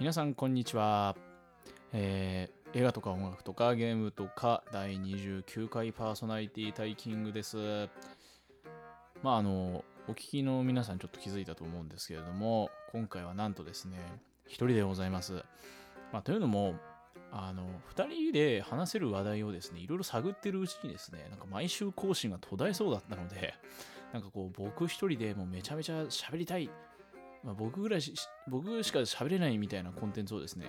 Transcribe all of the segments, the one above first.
皆さんこんにちは、えー映画とか音楽とかゲームとか第29回パーソナリティタイキングです。まああのお聞きの皆さんちょっと気づいたと思うんですけれども今回はなんとですね一人でございます、まあ、というのもあの2人で話せる話題をですねいろいろ探ってるうちにですねなんか毎週更新が途絶えそうだったのでなんかこう僕一人でもうめちゃめちゃ喋りたい。まあ、僕ぐらいし、僕しか喋れないみたいなコンテンツをですね、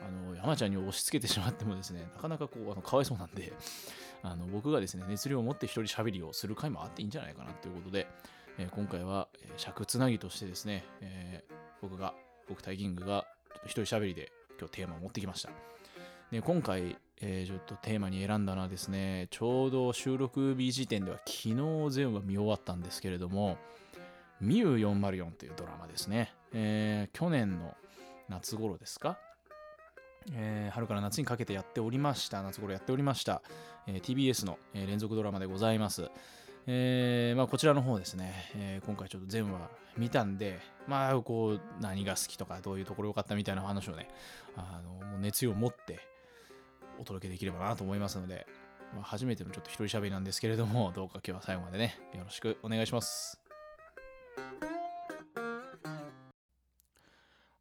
あの、山ちゃんに押し付けてしまってもですね、なかなかこう、あのかわいそうなんで、あの、僕がですね、熱量を持って一人喋りをする回もあっていいんじゃないかなということで、えー今回は、尺つなぎとしてですね、えー僕が、僕タイキングが、一人喋りで今日テーマを持ってきました。で、今回、えーちょっとテーマに選んだのはですね、ちょうど収録日時点では昨日全部見終わったんですけれども、ミュー404というドラマですね。えー去年の夏頃ですか、えー春から夏にかけてやっておりました。夏頃やっておりました。えー TBS の、え連続ドラマでございます。えまあ、こちらの方ですね、え今回ちょっと全話見たんで、まあ、こう、何が好きとか、どういうところ良かったみたいな話をね、あの、もう熱量を持ってお届けできればなと思いますので、ま、初めてのちょっと一人喋りなんですけれども、どうか今日は最後までね、よろしくお願いします。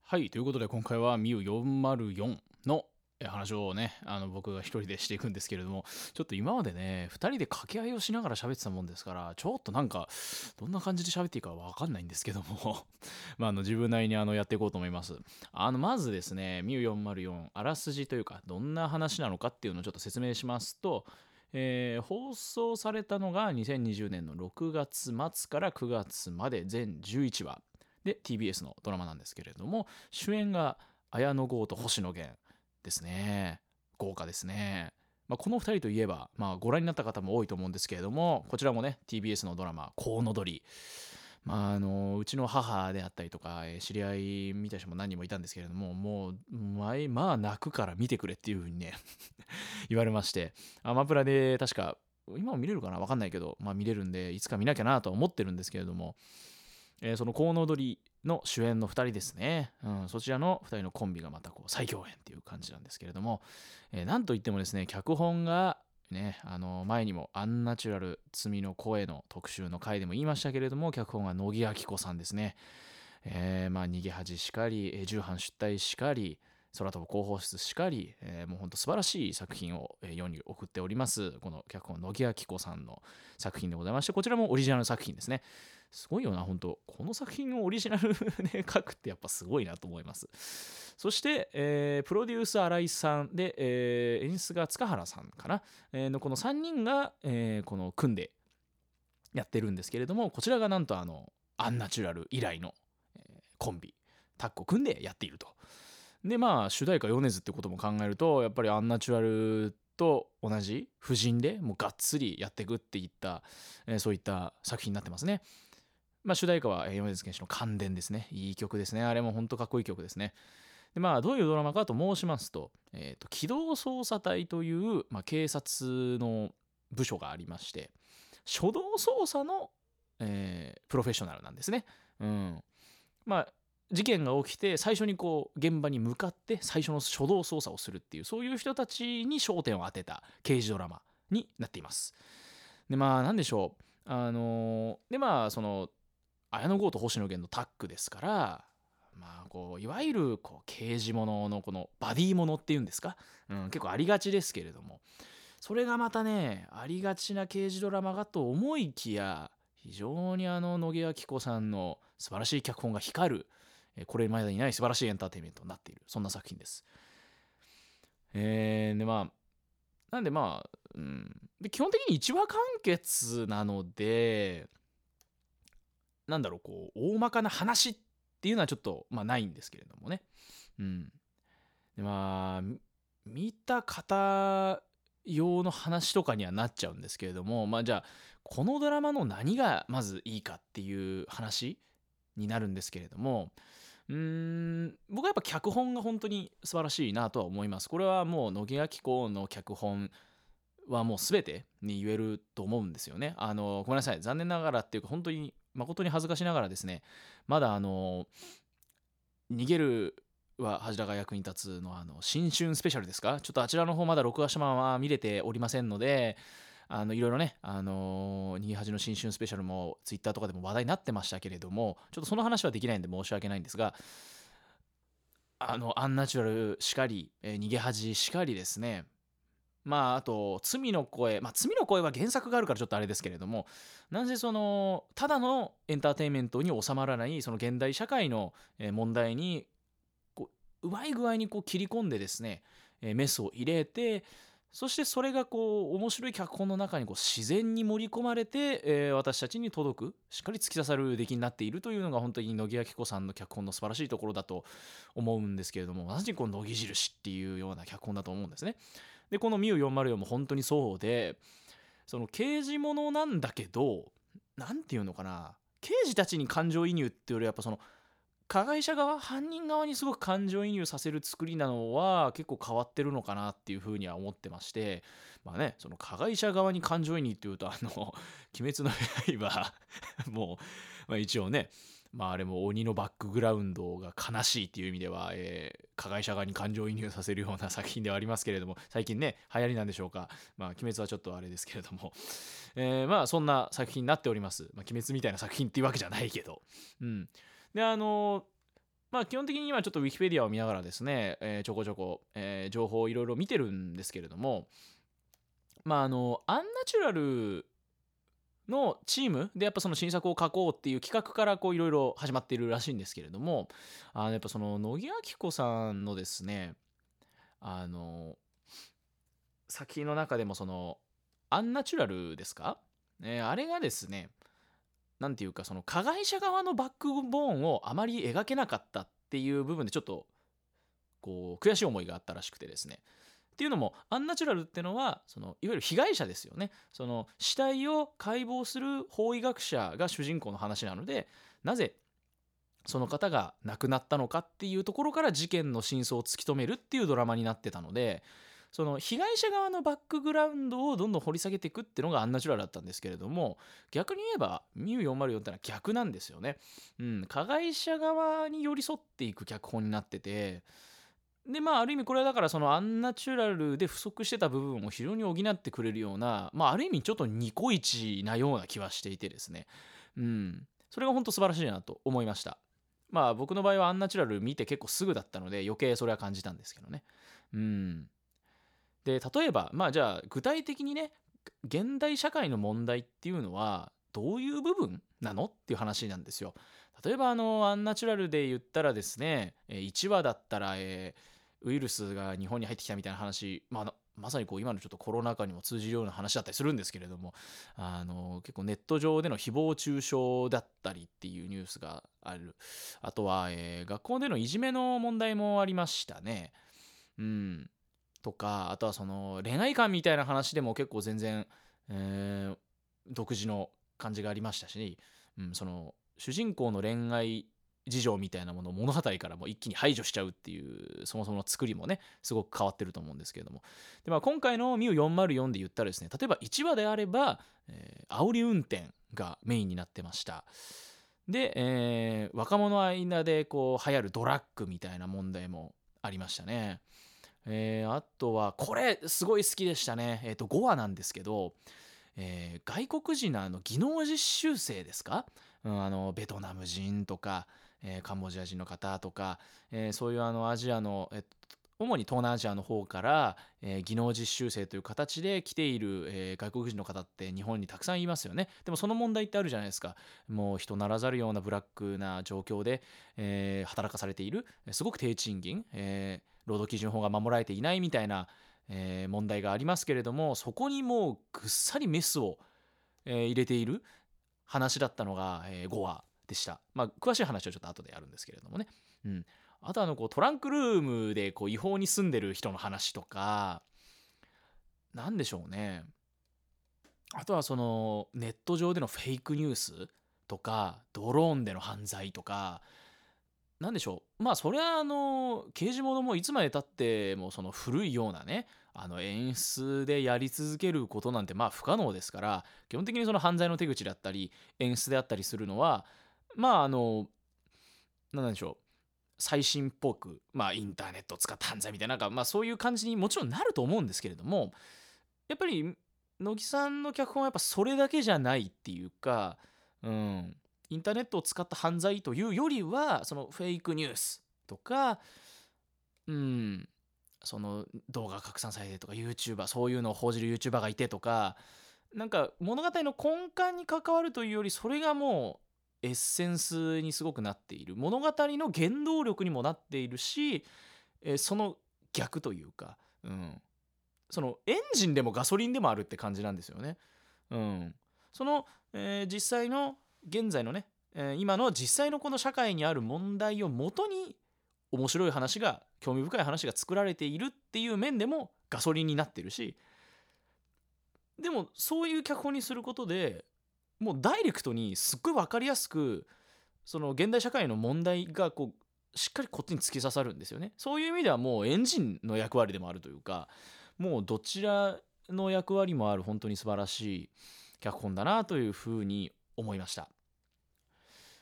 はい、ということで今回はミュ404の話をね、あの僕が一人でしていくんですけれども、ちょっと今までね、二人で掛け合いをしながら喋ってたもんですから、ちょっとなんか、どんな感じで喋っていいかわかんないんですけども、まあ、あの自分なりにあのやっていこうと思います。あの、まずですね、ミュ404、あらすじというか、どんな話なのかっていうのをちょっと説明しますと、えー放送されたのが2020年の6月末から9月まで全11話で TBS のドラマなんですけれども主演が綾野剛と星野源ですね。豪華ですね、まあ、この2人といえば、まあ、ご覧になった方も多いと思うんですけれどもこちらもね TBS のドラマ「コウノドリ」まあ、あのうちの母であったりとかえ知り合いみた人も何人もいたんですけれどももう前まあ泣くから見てくれっていう風にね 言われましてアマプラで確か今も見れるかな？わかんないけど、まあ、見れるんでいつか見なきゃなと思ってるんですけれども、えーそのコウノドリの主演の2人ですね、うん、そちらの2人のコンビがまたこう再共演っていう感じなんですけれども、えーなんといってもですね脚本がね、あの前にもアンナチュラル罪の声の特集の回でも言いましたけれども脚本は乃木明子さんですね、えーまあ逃げ恥しかり重版出退しかり空飛ぶ広報室しかり、えーもう本当素晴らしい作品を世に送っておりますこの脚本乃木明子さんの作品でございましてこちらもオリジナル作品ですね。すごいよな本当。この作品をオリジナル で書くってやっぱすごいなと思います。そして、えープロデュース新井さんで、えー演出が塚原さんかな、えーのこの3人が、えーこの組んでやってるんですけれどもこちらがなんとあのアンナチュラル以来の、えーコンビ。タッグを組んでやっていると。でまあ主題歌米津ってことも考えるとやっぱりアンナチュラルと同じ布陣でもうがっつりやっていくっていった、えーそういった作品になってますね。まあ主題歌は米津玄師の「感電」ですね。いい曲ですね。あれも本当かっこいい曲ですね。でまあどういうドラマかと申しますと,、えーと機動捜査隊という、まあ、警察の部署がありまして初動捜査の、えープロフェッショナルなんですね。うん、まあ事件が起きて最初にこう現場に向かって最初の初動捜査をするっていうそういう人たちに焦点を当てた刑事ドラマになっています。でまあ何でしょう。あのーでまあその綾野剛と星野源のタッグですからまあこういわゆるこう刑事もののこのバディものっていうんですか、うん、結構ありがちですけれども。それがまたねありがちな刑事ドラマかと思いきや非常にあの野毛明子さんの素晴らしい脚本が光るこれまでにない素晴らしいエンターテインメントになっているそんな作品です。えーでまあなんでまあ、うん、で基本的に一話完結なのでなんだろうこう大まかな話っていうのはちょっと、まあ、ないんですけれどもね。うん、でまあ見た方用の話とかにはなっちゃうんですけれどもまあじゃあこのドラマの何がまずいいかっていう話になるんですけれどもうーん僕はやっぱ脚本が本当に素晴らしいなとは思います。これはもう野毛明子の脚本はもう全てに言えると思うんですよね。あのごめんなさい残念ながらっていうか本当に誠に恥ずかしながらですねまだあの逃げるは恥が役に立つのあの新春スペシャルですか？ちょっとあちらの方まだ録画したまま見れておりませんのであのいろいろね、あのー、逃げ恥の新春スペシャルもツイッターとかでも話題になってましたけれどもちょっとその話はできないんで申し訳ないんですがあのアンナチュラルしかり、えー、逃げ恥しかりですねまああと罪の声まあ罪の声は原作があるからちょっとあれですけれどもなんせそのただのエンターテインメントに収まらないその現代社会の問題にこうまい具合にこう切り込んでですね、メスを入れてそしてそれがこう面白い脚本の中にこう自然に盛り込まれて、えー、私たちに届くしっかり突き刺さる出来になっているというのが本当に野木明子さんの脚本の素晴らしいところだと思うんですけれどもまさにこの乃木印っていうような脚本だと思うんですね。でこの「ミュー404」も本当にそうでその刑事ものなんだけど何て言うのかな刑事たちに感情移入っていうよりやっぱその加害者側犯人側にすごく感情移入させる作りなのは結構変わってるのかなっていうふうには思ってましてまあねその加害者側に感情移入っていうとあの「鬼滅の刃」もう、まあ、一応ねまああれも鬼のバックグラウンドが悲しいっていう意味では、えー、加害者側に感情移入させるような作品ではありますけれども最近ね流行りなんでしょうか。まあ鬼滅はちょっとあれですけれども、えー、まあそんな作品になっております。まあ鬼滅みたいな作品っていうわけじゃないけど。うん。であのまあ基本的に今ちょっとウィキペディアを見ながらですね、えー、ちょこちょこ、えー、情報をいろいろ見てるんですけれどもまああのアンナチュラルのチームでやっぱその新作を書こうっていう企画からこういろいろ始まっているらしいんですけれどもあのやっぱその乃木明子さんのですねあの作品の中でもそのアンナチュラルですか、えー、あれがですね何て言うかその加害者側のバックボーンをあまり描けなかったっていう部分でちょっとこう悔しい思いがあったらしくてですね。っていうのもアンナチュラルってのはそのいわゆる被害者ですよねその死体を解剖する法医学者が主人公の話なのでなぜその方が亡くなったのかっていうところから事件の真相を突き止めるっていうドラマになってたのでその被害者側のバックグラウンドをどんどん掘り下げていくっていうのがアンナチュラルだったんですけれども逆に言えばミュー404ってのは逆なんですよね。うん、加害者側に寄り添っていく脚本になっててでまあある意味これはだからそのアンナチュラルで不足してた部分を非常に補ってくれるようなまあある意味ちょっとニコイチなような気はしていてですね。うん。それが本当素晴らしいなと思いました。まあ僕の場合はアンナチュラル見て結構すぐだったので余計それは感じたんですけどね。うん。で例えばまあじゃあ具体的にね現代社会の問題っていうのはどういう部分なのっていう話なんですよ。例えばあのアンナチュラルで言ったらですね1話だったら、えー、ウイルスが日本に入ってきたみたいな話、まあ、まさにこう今のちょっとコロナ禍にも通じるような話だったりするんですけれどもあの結構ネット上での誹謗中傷だったりっていうニュースがあるあとは、えー、学校でのいじめの問題もありましたね。うんとかあとはその恋愛観みたいな話でも結構全然、えー、独自の感じがありましたし、うん、その主人公の恋愛事情みたいなものを物語からも一気に排除しちゃうっていうそもそもの作りもねすごく変わってると思うんですけれども。で、まあ、今回の「ミュ404」で言ったらですね例えば1話であれば、えー、煽り運転がメインになってました。で、えー、若者間でこう流行るドラッグみたいな問題もありましたね。えー、あとはこれすごい好きでしたね、えー、と5話なんですけど、えー、外国人のあの技能実習生ですか、うん、あのベトナム人とか、えー、カンボジア人の方とか、えー、そういうあのアジアの、え主に東南アジアの方から、えー、技能実習生という形で来ている、えー、外国人の方って日本にたくさんいますよね。でもその問題ってあるじゃないですか。もう人ならざるようなブラックな状況で、えー、働かされているすごく低賃金、えー労働基準法が守られていないみたいな、えー、問題がありますけれどもそこにもうぐっさりメスを、えー、入れている話だったのが、えー、5話でした。まあ詳しい話はちょっと後でやるんですけれどもね。うん、あとあのこうトランクルームでこう違法に住んでる人の話とか何でしょうねあとはそのネット上でのフェイクニュースとかドローンでの犯罪とか何でしょうまあそれはあの刑事物もいつまでたってもその古いようなねあの演出でやり続けることなんてまあ不可能ですから基本的にその犯罪の手口だったり演出であったりするのはまああの何でしょう。最新っぽく、まあ、インターネットを使った犯罪みたいななんか、まあ、そういう感じにもちろんなると思うんですけれどもやっぱり乃木さんの脚本はやっぱそれだけじゃないっていうか、うん、インターネットを使った犯罪というよりはそのフェイクニュースとか、うん、その動画拡散されてとか YouTuber そういうのを報じる YouTuber がいてとかなんか物語の根幹に関わるというよりそれがもうエッセンスにすごくなっている。物語の原動力にもなっているし、えー、その逆というか、うん、そのエンジンでもガソリンでもあるって感じなんですよね。うん、その、えー、実際の現在のね、えー、今の実際のこの社会にある問題をもとに面白い話が興味深い話が作られているっていう面でもガソリンになってるし。でもそういう脚本にすることでもうダイレクトにすっごい分かりやすくその現代社会の問題がこうしっかりこっちに突き刺さるんですよね。そういう意味ではもうエンジンの役割でもあるというかもうどちらの役割もある本当に素晴らしい脚本だなというふうに思いました。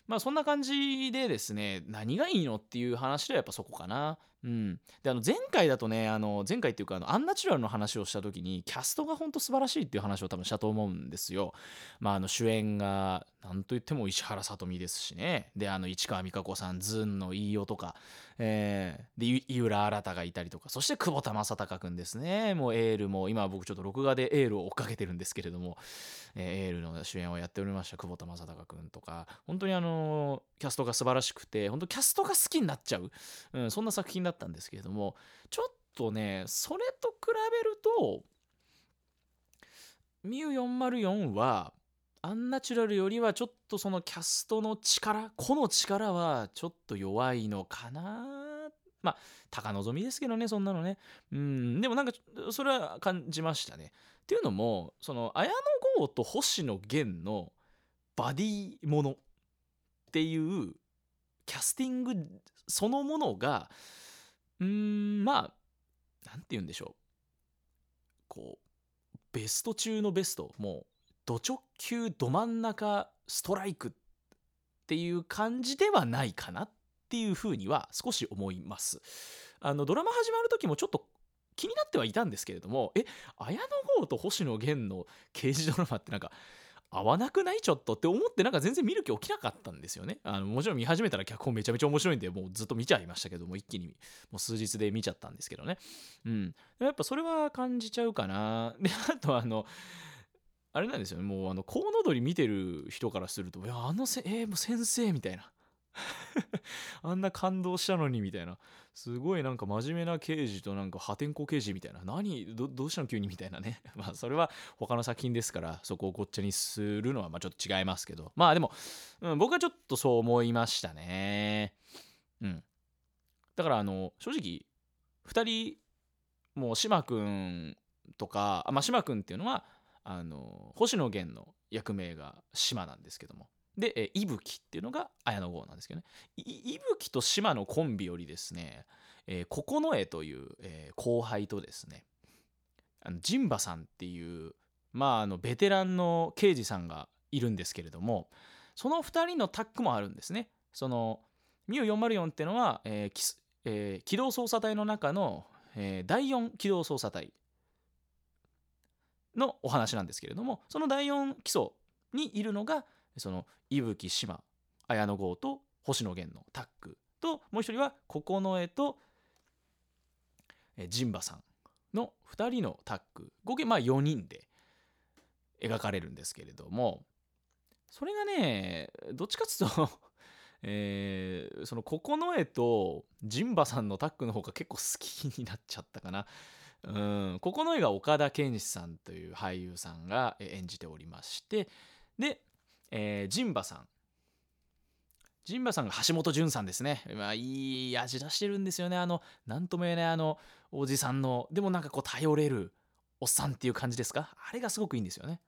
まあそんな感じでですね何がいいのっていう話ではやっぱそこかな。うん、であの前回だとねあの前回っていうかあのアンナチュラルの話をした時にキャストがほんと素晴らしいっていう話を多分したと思うんですよ。まあ、あの主演が何と言っても石原さとみですしね。であの市川美香子さんズンの飯尾とか、えー、で井浦新がいたりとか。そして久保田正孝君ですね。もうエールも今僕ちょっと録画でエールを追っかけてるんですけれども、えー、エールの主演をやっておりました久保田正孝君とか。本当にあのキャストが素晴らしくて本当キャストが好きになっちゃう、うん、そんな作品だったったんですけれどもちょっとねそれと比べるとミュ404はアンナチュラルよりはちょっとそのキャストの力個の力はちょっと弱いのかな。まあ高望みですけどねそんなのね。うんでもなんかそれは感じましたね。っていうのもその綾野剛と星野源のバディものっていうキャスティングそのものがうーんまあ何て言うんでしょうこうベスト中のベストもうド直球ど真ん中ストライクっていう感じではないかなっていうふうには少し思います。あのドラマ始まる時もちょっと気になってはいたんですけれどもえ綾野剛と星野源の刑事ドラマってなんか合わなくない？ちょっとって思ってなんか全然見る気起きなかったんですよね。あのもちろん見始めたら脚本めちゃめちゃ面白いんでもうずっと見ちゃいましたけども一気にもう数日で見ちゃったんですけどね。うん。やっぱそれは感じちゃうかな。であとあのあれなんですよね。もうあのコウノドリ見てる人からするといやあのせえー、もう先生みたいな。あんな感動したのにみたいな。すごいなんか真面目な刑事となんか破天荒刑事みたいな。何？どうしたの急にみたいなね。まあそれは他の作品ですからそこをごっちゃにするのはまあちょっと違いますけど。まあでも、うん、僕はちょっとそう思いましたね。うん。だからあの正直2人もう島君とかまあ島君っていうのはあの星野源の役名が島なんですけども。で、え伊吹っていうのが綾野剛なんですけどね。伊吹と島のコンビよりですね、えー、九重という、えー、後輩とですねあのジンバさんっていうまああのベテランの刑事さんがいるんですけれどもその2人のタッグもあるんですね。そのミュー404っていうのは、えーえー、機動捜査隊の中の、えー、第4機動捜査隊のお話なんですけれどもその第4基礎にいるのがその伊吹島綾野剛と星野源のタッグともう一人は九重と陣馬さんの2人のタッグ合計まあ4人で描かれるんですけれどもそれがねどっちかっつうと えー、その九重と陣馬さんのタッグの方が結構好きになっちゃったかな。うんここの絵が岡田健志さんという俳優さんが演じておりましてで、えー、ジンバさんジンバさんが橋本潤さんですね。まあ、いい味出してるんですよね。あの、なんとも言えないあの、おじさんの、でもなんかこう頼れるおっさんっていう感じですか？あれがすごくいいんですよね。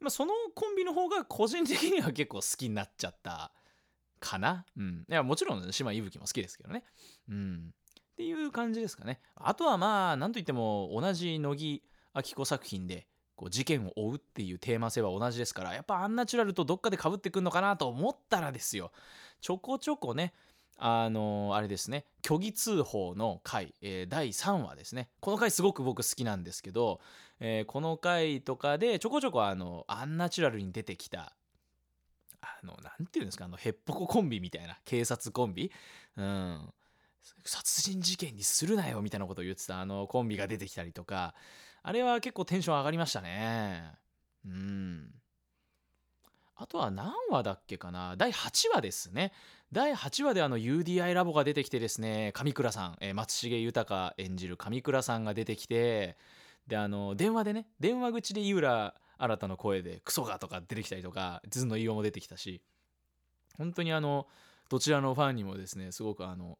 まあ、そのコンビの方が個人的には結構好きになっちゃったかな？うん。いや、もちろん島いぶきも好きですけどね。うん。っていう感じですかね。あとはまあ何といっても同じ乃木明子作品でこう事件を追うっていうテーマ性は同じですからやっぱアンナチュラルとどっかでかぶってくんのかなと思ったらですよ。ちょこちょこねあのあれですね虚偽通報の回、えー第3話ですね。この回すごく僕好きなんですけど、えーこの回とかでちょこちょこあのアンナチュラルに出てきたあのなんていうんですかあのヘッポココンビみたいな警察コンビ？うん。殺人事件にするなよみたいなことを言ってたあのコンビが出てきたりとかあれは結構テンション上がりましたね。うん。あとは何話だっけかな？第8話ですね。第8話であの UDI ラボが出てきてですね上倉さん、えー松重豊演じる上倉さんが出てきてであの電話でね電話口で井浦新の声で「クソが」とか出てきたりとかズンの飯尾も出てきたし本当にあのどちらのファンにもですねすごくあの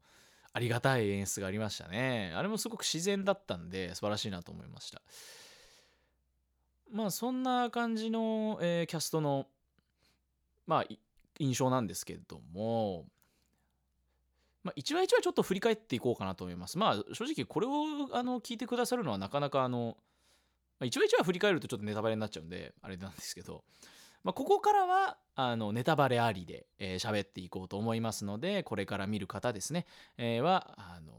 ありがたい演出がありましたね。あれもすごく自然だったんで素晴らしいなと思いました。まあそんな感じの、えーキャストのまあ印象なんですけれどもまあ、一話一話ちょっと振り返っていこうかなと思います。まあ正直これをあの聞いてくださるのはなかなかあの、まあ、一話一話振り返るとちょっとネタバレになっちゃうんであれなんですけど、まあ、ここからはあのネタバレありで喋、えーっていこうと思いますのでこれから見る方ですね、えーはあの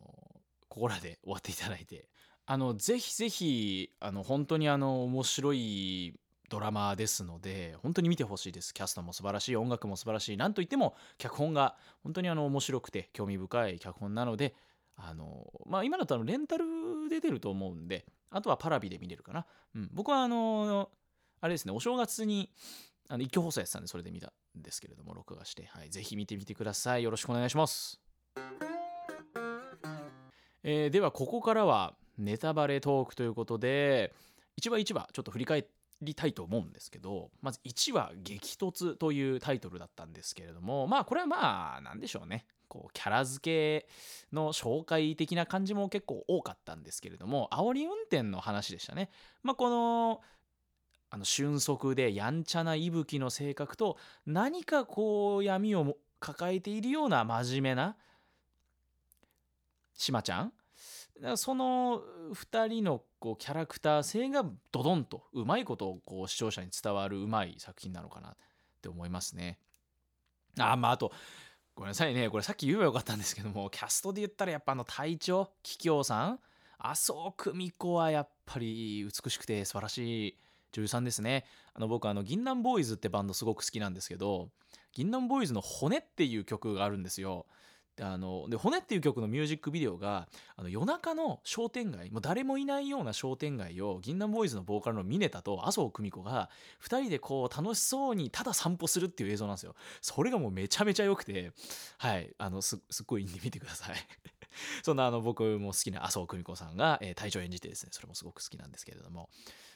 ここらで終わっていただいてあのぜひぜひあの本当にあの面白いドラマですので本当に見てほしいです。キャストも素晴らしい音楽も素晴らしいなんといっても脚本が本当にあの面白くて興味深い脚本なのであのまあ今だとあのレンタルで出ると思うんであとはパラビで見れるかな、うん、僕はあのあれですねお正月にあの一挙放送やってたんでそれで見たんですけれども録画して、はい、ぜひ見てみてください。よろしくお願いします、えーではここからはネタバレトークということで一話一話ちょっと振り返りたいと思うんですけどまず1話「激突」というタイトルだったんですけれどもまあこれはまあ何でしょうね。こうキャラ付けの紹介的な感じも結構多かったんですけれども煽り運転の話でしたね。まあ、このあの俊足でやんちゃな息吹の性格と何かこう闇を抱えているような真面目なしまちゃん？その2人のこうキャラクター性がドドンとうまいことをこう視聴者に伝わるうまい作品なのかなって思いますね。あまああとごめんなさいね。これさっき言えばよかったんですけどもキャストで言ったらやっぱあの隊長桔梗さん？麻生久美子はやっぱり美しくて素晴らしい。女優さんですね。あの僕あの銀杏ボーイズってバンドすごく好きなんですけど銀杏ボーイズの「骨」っていう曲があるんですよ。であので骨っていう曲のミュージックビデオがあの夜中の商店街もう誰もいないような商店街を銀杏ボーイズのボーカルのミネタと麻生久美子が2人でこう楽しそうにただ散歩するっていう映像なんですよ。それがもうめちゃめちゃ良くてはいあのすすっごいいいんで見てください。そんなあの僕も好きな麻生久美子さんが、えー隊長を演じてですねそれもすごく好きなんですけれども、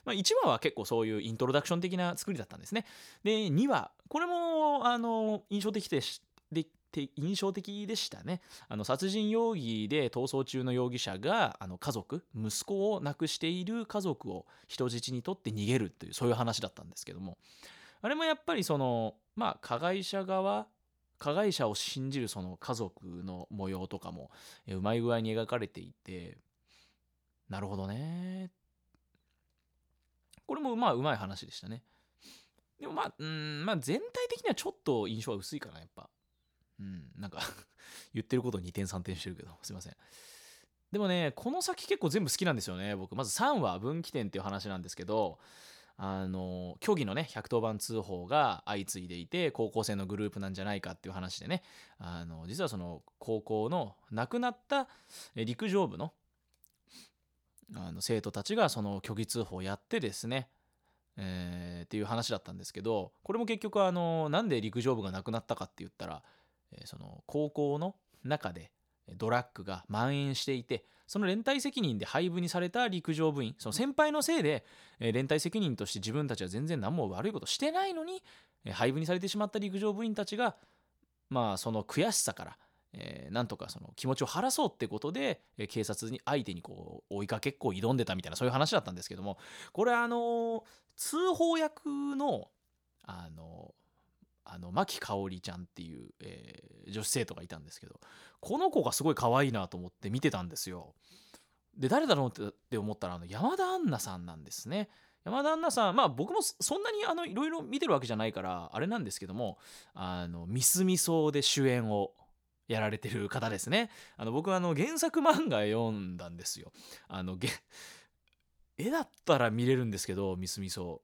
まあ、1話は結構そういうイントロダクション的な作りだったんですね。で2話これもあの印象的でしでて印象的でしたね。あの殺人容疑で逃走中の容疑者があの家族息子を亡くしている家族を人質にとって逃げるっていうそういう話だったんですけども。あれもやっぱりそのまあ加害者側加害者を信じるその家族の模様とかもうまい具合に描かれていてなるほどね。これもまあうまい話でしたね。でもまあうんまあ全体的にはちょっと印象は薄いかなやっぱ。うんなんか 言ってること2点3点してるけどすいません。でもねこの先結構全部好きなんですよね僕。まず3話分岐点っていう話なんですけどあの虚偽のね110番通報が相次いでいて高校生のグループなんじゃないかっていう話でね。あの実はその高校の亡くなった陸上部のあの生徒たちがその虚偽通報をやってですねえーっていう話だったんですけどこれも結局あのなんで陸上部がなくなったかって言ったら、えーその高校の中でドラッグが蔓延していてその連帯責任で廃部にされた陸上部員その先輩のせいで、えー連帯責任として自分たちは全然何も悪いことしてないのに、えー廃部にされてしまった陸上部員たちがまあその悔しさから、えーなんとかその気持ちを晴らそうってことで、えー警察に相手にこう追いかけっこを挑んでたみたいなそういう話だったんですけどもこれあのー通報役のあのあの牧香織ちゃんっていう、えー女子生徒がいたんですけどこの子がすごい可愛いなと思って見てたんですよ。で誰だろうって思ったらあの山田杏奈さんなんですね。山田杏奈さんまあ僕もそんなにあのいろいろ見てるわけじゃないからあれなんですけどもあのミスミソで主演をやられてる方ですねあの僕はあの原作漫画読んだんですよあの 絵だったら見れるんですけどミスミソ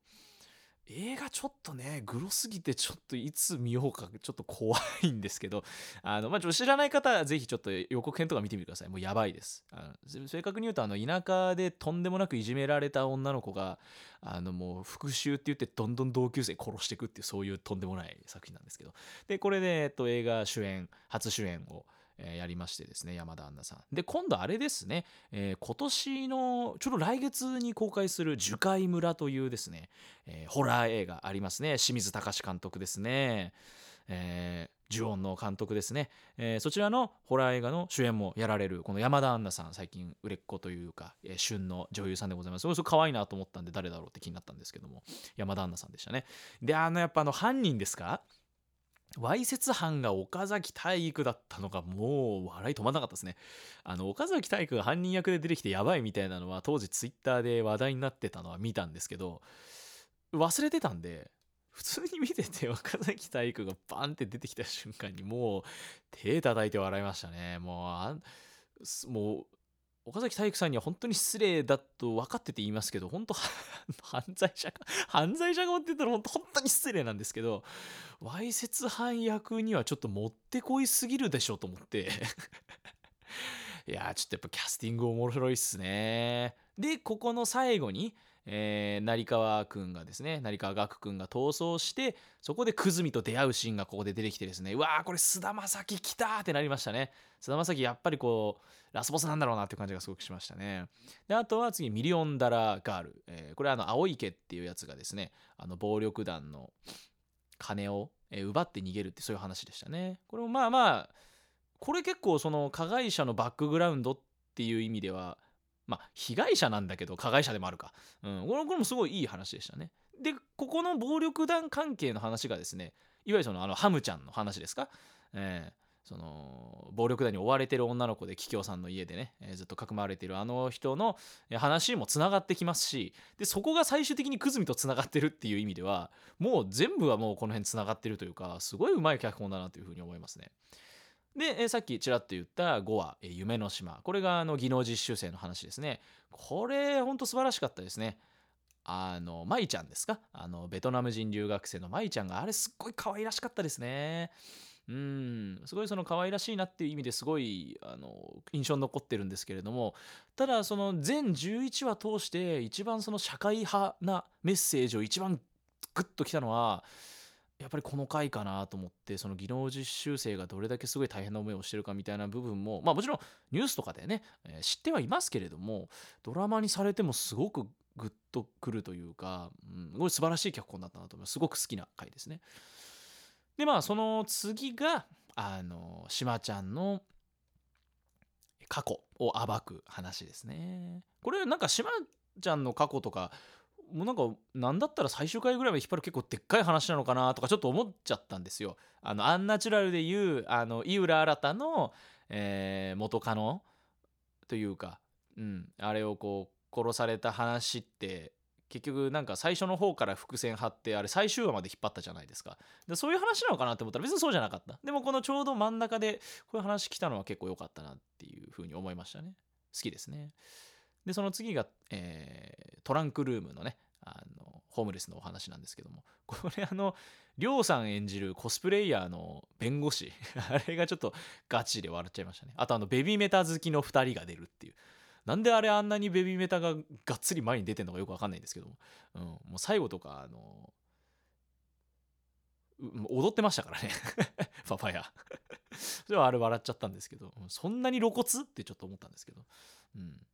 映画ちょっとねグロすぎてちょっといつ見ようかちょっと怖いんですけどあの、まあ、ちょっと知らない方はぜひちょっと予告編とか見てみてください。もうやばいです。あの正確に言うとあの田舎でとんでもなくいじめられた女の子があのもう復讐って言ってどんどん同級生殺していくっていうそういうとんでもない作品なんですけど。でこれで、えっと、映画主演初主演をえ、やりましてですね山田杏奈さん。で今度あれですね、えー、今年のちょうど来月に公開する「樹海村」というですね、えー、ホラー映画ありますね。清水隆監督ですね。えー、ジュオンの監督ですね、えー、そちらのホラー映画の主演もやられるこの山田杏奈さん最近売れっ子というか、えー、旬の女優さんでございます。すごい可愛いなと思ったんで誰だろうって気になったんですけども山田杏奈さんでしたね。であのやっぱあの犯人ですか？わいせつ犯が岡崎体育だったのがもう笑い止まんなかったですね。あの岡崎体育が犯人役で出てきてやばいみたいなのは当時ツイッターで話題になってたのは見たんですけど忘れてたんで普通に見てて岡崎体育がバンって出てきた瞬間にもう手叩いて笑いましたね。もうもう岡崎体育さんには本当に失礼だと分かってて言いますけど本当 犯罪者か犯罪者がって言ったら本当本当に失礼なんですけどわいせつ犯役にはちょっともってこいすぎるでしょと思って。いやちょっとやっぱキャスティング面白いっすね。でここの最後にえー、成川くんがですね成川岳くんが逃走してそこで久住と出会うシーンがここで出てきてですねうわーこれ菅田将暉来たってなりましたね。菅田将暉やっぱりこうラスボスなんだろうなっていう感じがすごくしましたね。であとは次ミリオンダラーガール、えー、これはあの青池っていうやつがですねあの暴力団の金を奪って逃げるってそういう話でしたね。これもまあまあこれ結構その加害者のバックグラウンドっていう意味ではまあ被害者なんだけど加害者でもあるか、うん、これもすごいいい話でしたね。でここの暴力団関係の話がですねいわゆるそのあのハムちゃんの話ですか、えー、その暴力団に追われてる女の子で桔梗さんの家でね、えー、ずっとかくまわれてるあの人の話もつながってきますしでそこが最終的に久住とつながってるっていう意味ではもう全部はもうこの辺つながってるというかすごいうまい脚本だなというふうに思いますね。で、えさっきちらっと言った5話、え夢の島。これがあの技能実習生の話ですね。これ、ほんと素晴らしかったですね。あの、舞ちゃんですか？あの、ベトナム人留学生の舞ちゃんが、あれすっごい可愛らしかったですね。うん、すごいその可愛らしいなっていう意味ですごいあの印象に残ってるんですけれどもただその全11話通して一番その社会派なメッセージを一番グッときたのはやっぱりこの回かなと思ってその技能実習生がどれだけすごい大変な思いをしてるかみたいな部分もまあもちろんニュースとかでね、えー、知ってはいますけれどもドラマにされてもすごくグッとくるというか、うん、すごい素晴らしい脚本だったなと思います。すごく好きな回ですね。でまあその次があの島ちゃんの過去を暴く話ですね。これなんか島ちゃんの過去とかもうなんかなんだったら最終回ぐらいまで引っ張る結構でっかい話なのかなとかちょっと思っちゃったんですよ。あのアンナチュラルでいうあの井浦新の、えー、元カノというか、うん、あれをこう殺された話って結局なんか最初の方から伏線張ってあれ最終話まで引っ張ったじゃないですか。でそういう話なのかなって思ったら別にそうじゃなかった。でもこのちょうど真ん中でこういう話来たのは結構良かったなっていうふうに思いましたね。好きですね。でその次が、えー、トランクルームのねあのホームレスのお話なんですけども。これあのりょうさん演じるコスプレイヤーの弁護士 あれがちょっとガチで笑っちゃいましたね。あとあのベビーメタ好きの2人が出るっていう。なんであれあんなにベビーメタががっつり前に出てんのかよくわかんないんですけども、うん、もう最後とかあの踊ってましたからね。パパヤそれはあれ笑っちゃったんですけど。そんなに露骨？ってちょっと思ったんですけど。うん。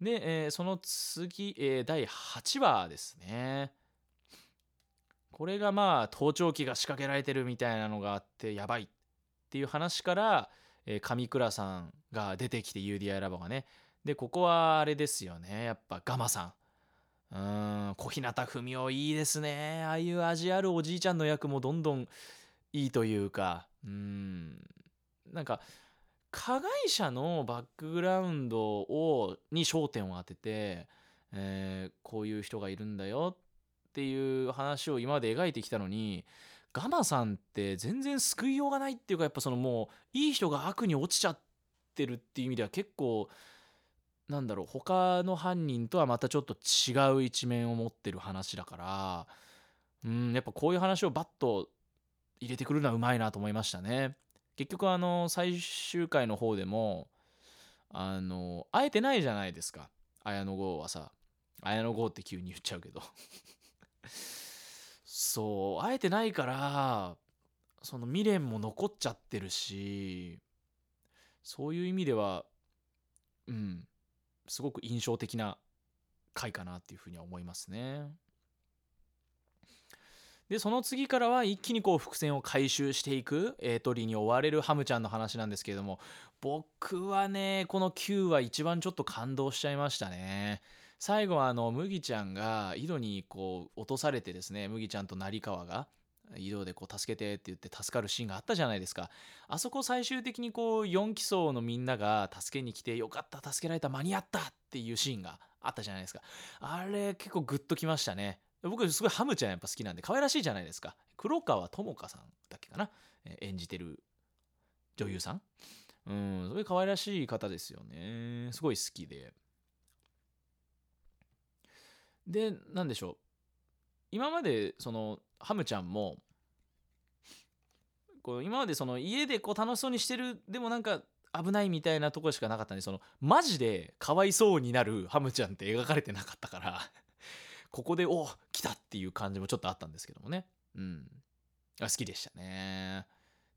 で、えー、その次、えー、第8話ですね。これがまあ盗聴器が仕掛けられてるみたいなのがあってやばいっていう話から、えー、上倉さんが出てきて UDI ラボがね。でここはあれですよね。やっぱガマさん。うん小日向文雄いいですね。ああいう味あるおじいちゃんの役もどんどんいいというか。うん。なんか加害者のバックグラウンドをに焦点を当てて、えー、こういう人がいるんだよっていう話を今まで描いてきたのにガマさんって全然救いようがないっていうかやっぱそのもういい人が悪に落ちちゃってるっていう意味では結構なんだろう他の犯人とはまたちょっと違う一面を持ってる話だからうんやっぱこういう話をバッと入れてくるのはうまいなと思いましたね。結局あの最終回の方でもあの会えてないじゃないですか綾野剛はさ綾野剛って急に言っちゃうけど そう会えてないからその未練も残っちゃってるしそういう意味ではうんすごく印象的な回かなっていうふうには思いますね。でその次からは一気にこう伏線を回収していくエイトリーに追われるハムちゃんの話なんですけれども僕はねこの9話一番ちょっと感動しちゃいましたね。最後はあの麦ちゃんが井戸にこう落とされてですね麦ちゃんと成川が井戸でこう助けてって言って助かるシーンがあったじゃないですか。あそこ最終的にこう4期層のみんなが助けに来てよかった助けられた間に合ったっていうシーンがあったじゃないですか。あれ結構グッときましたね。僕すごいハムちゃんやっぱ好きなんで可愛らしいじゃないですか。黒川智香さんだっけかな。演じてる女優さん。うんすごい可愛らしい方ですよね。すごい好きで。で何でしょう。今までそのハムちゃんもこう今までその家でこう楽しそうにしてるでもなんか危ないみたいなとこしかなかったんでそのマジでかわいそうになるハムちゃんって描かれてなかったから。ここでお来たっていう感じもちょっとあったんですけどもね。うん。好きでしたね。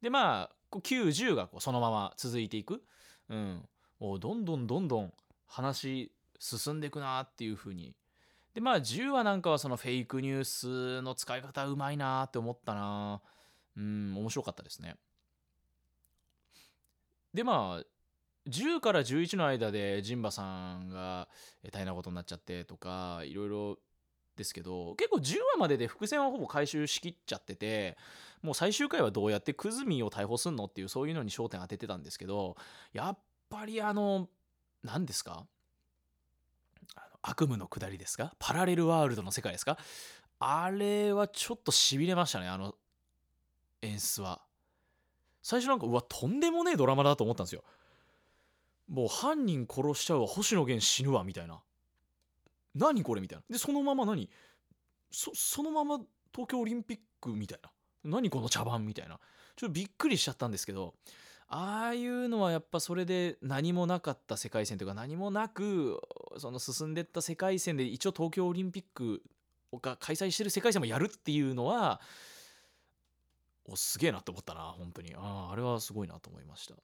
でまあ90がこうそのまま続いていく。うん。おどんどんどんどん話進んでいくなっていう風に。でまあ10話なんかはそのフェイクニュースの使い方うまいなって思ったなうん面白かったですね。でまあ10から11の間でジンバさんが大変なことになっちゃってとかいろいろですけど結構10話までで伏線はほぼ回収しきっちゃっててもう最終回はどうやってクズミを逮捕すんのっていうそういうのに焦点当ててたんですけどやっぱりあの何ですか悪夢の下りですかパラレルワールドの世界ですかあれはちょっとしびれましたねあの演出は。最初なんかうわとんでもねえドラマだと思ったんですよ。もう犯人殺しちゃうわ星野源死ぬわみたいな。何これみたいな。でそのまま何？そそのまま東京オリンピックみたいな。何この茶番みたいな。ちょっとびっくりしちゃったんですけどああいうのはやっぱそれで何もなかった世界線というか何もなくその進んでった世界線で一応東京オリンピックが開催してる世界線もやるっていうのはおすげえなと思ったな本当に。あああれはすごいなと思いました。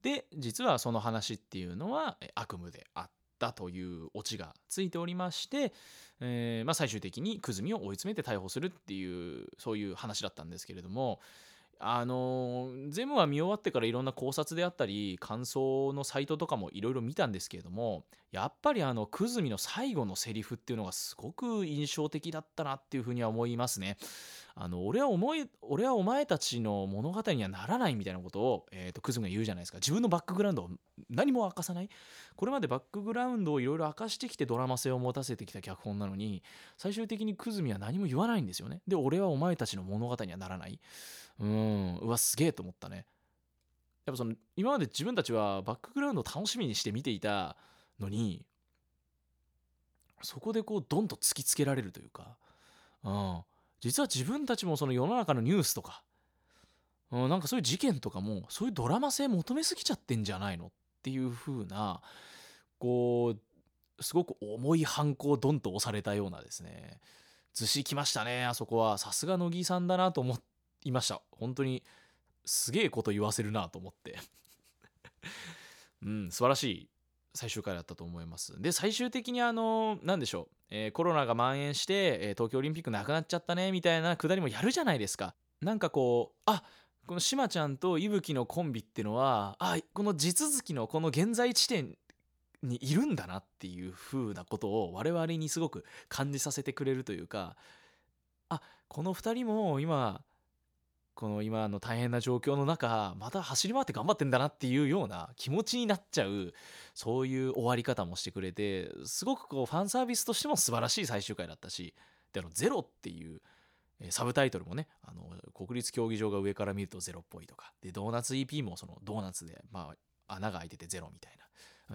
で実はその話っていうのは悪夢であったというオチがついておりまして、えーまあ、最終的に久住を追い詰めて逮捕するっていうそういう話だったんですけれどもあの全部は見終わってからいろんな考察であったり感想のサイトとかもいろいろ見たんですけれどもやっぱりあの久住の最後のセリフっていうのがすごく印象的だったなっていうふうには思いますね。あの俺は思い俺はお前たちの物語にはならないみたいなことを、えーと、クズが言うじゃないですか。自分のバックグラウンドを何も明かさない。これまでバックグラウンドをいろいろ明かしてきてドラマ性を持たせてきた脚本なのに最終的にクズミは何も言わないんですよね。で俺はお前たちの物語にはならない。うんうわすげえと思ったね。やっぱその今まで自分たちはバックグラウンドを楽しみにして見ていたのにそこでこうドンと突きつけられるというか、うん、実は自分たちもその世の中のニュースとか、うん、なんかそういう事件とかもそういうドラマ性求めすぎちゃってんじゃないのっていう風なこうすごく重い犯行をドンと押されたようなですね。ずしきましたねあそこは。さすが乃木さんだなと思いました。本当にすげえこと言わせるなと思って。うん素晴らしい。最終回だったと思います。で最終的にあの何でしょう、えー、コロナが蔓延して、えー、東京オリンピックなくなっちゃったねみたいなくだりもやるじゃないですか。なんかこうあこのしまちゃんといぶきのコンビってのはあこの地続きのこの現在地点にいるんだなっていう風なことを我々にすごく感じさせてくれるというかあこの2人も今この今の大変な状況の中また走り回って頑張ってんだなっていうような気持ちになっちゃうそういう終わり方もしてくれてすごくこうファンサービスとしても素晴らしい最終回だったしであのゼロっていうサブタイトルもねあの国立競技場が上から見るとゼロっぽいとかでドーナツ EP もそのドーナツで、まあ、穴が開いててゼロみたいな。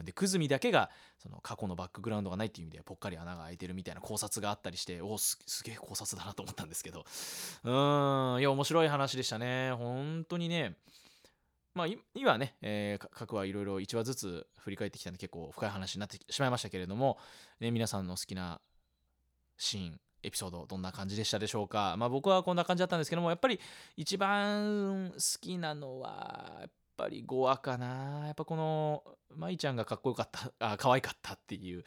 でクズミだけがその過去のバックグラウンドがないっていう意味でぽっかり穴が開いてるみたいな考察があったりしておすすげえ考察だなと思ったんですけど。うーんいや面白い話でしたね。本当にね。まあ今ね、えーか各話いろいろ1話ずつ振り返ってきたんで結構深い話になってしまいましたけれども、ね、皆さんの好きなシーンエピソードどんな感じでしたでしょうか。まあ僕はこんな感じだったんですけどもやっぱり一番好きなのはやっぱり5話かな。やっぱこの舞ちゃんがかっこよかったあ可愛かったっていう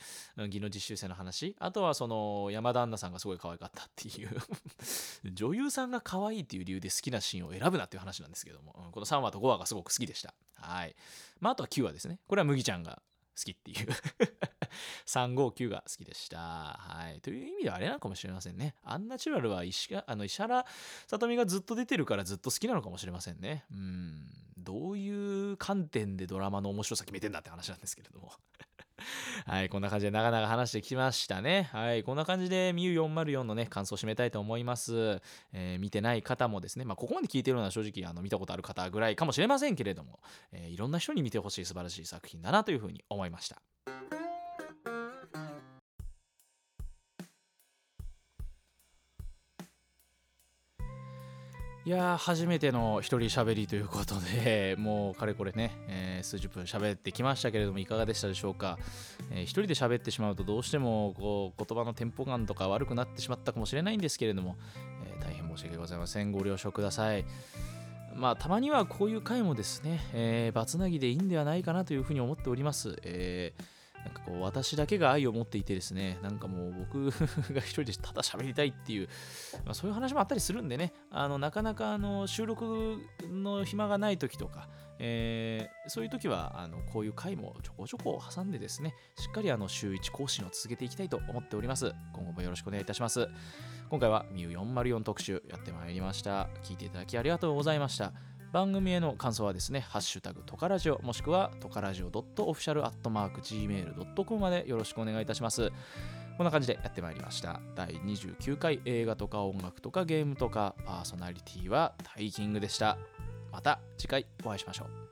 技能実習生の話。あとはその山旦那さんがすごい可愛かったっていう。女優さんが可愛いっていう理由で好きなシーンを選ぶなっていう話なんですけども、うんこの3話と5話がすごく好きでした？はい。まああとは9話ですね。これは麦ちゃんが好きっていう 359が好きでした。はい。という意味ではあれなのかもしれませんね。アンナチュラルは石あの石原さとみがずっと出てるからずっと好きなのかもしれませんね。うん。どういう観点でドラマの面白さ決めてんだって話なんですけれども。はい、こんな感じで長々話してきましたね。はい、こんな感じでミュー404のね、感想を締めたいと思います。えー見てない方もですね、まあ、ここまで聞いてるのは正直あの見たことある方ぐらいかもしれませんけれども、えーいろんな人に見てほしい素晴らしい作品だなというふうに思いました。いや初めての一人喋りということで もうかれこれね、えー数十分喋ってきましたけれどもいかがでしたでしょうか、えー一人で喋ってしまうとどうしてもこう言葉のテンポ感とか悪くなってしまったかもしれないんですけれども、えー大変申し訳ございません。ご了承ください。まあたまにはこういう回もですね、えーバツナギでいいんではないかなというふうに思っております、えーなんかこう私だけが愛を持っていてですねなんかもう僕 が一人でただ喋りたいっていう、まあ、そういう話もあったりするんでねあのなかなかあの収録の暇がない時とか、えーそういう時はあのこういう回もちょこちょこ挟んでですねしっかりあの週1更新を続けていきたいと思っております。今後もよろしくお願いいたします。今回はミュー404特集やってまいりました。聞いていただきありがとうございました。番組への感想はですね、ハッシュタグトカラジオ、もしくはトカラジオ .official.gmail.com までよろしくお願いいたします。こんな感じでやってまいりました。第29回映画とか音楽とかゲームとかパーソナリティはタイキングでした。また次回お会いしましょう。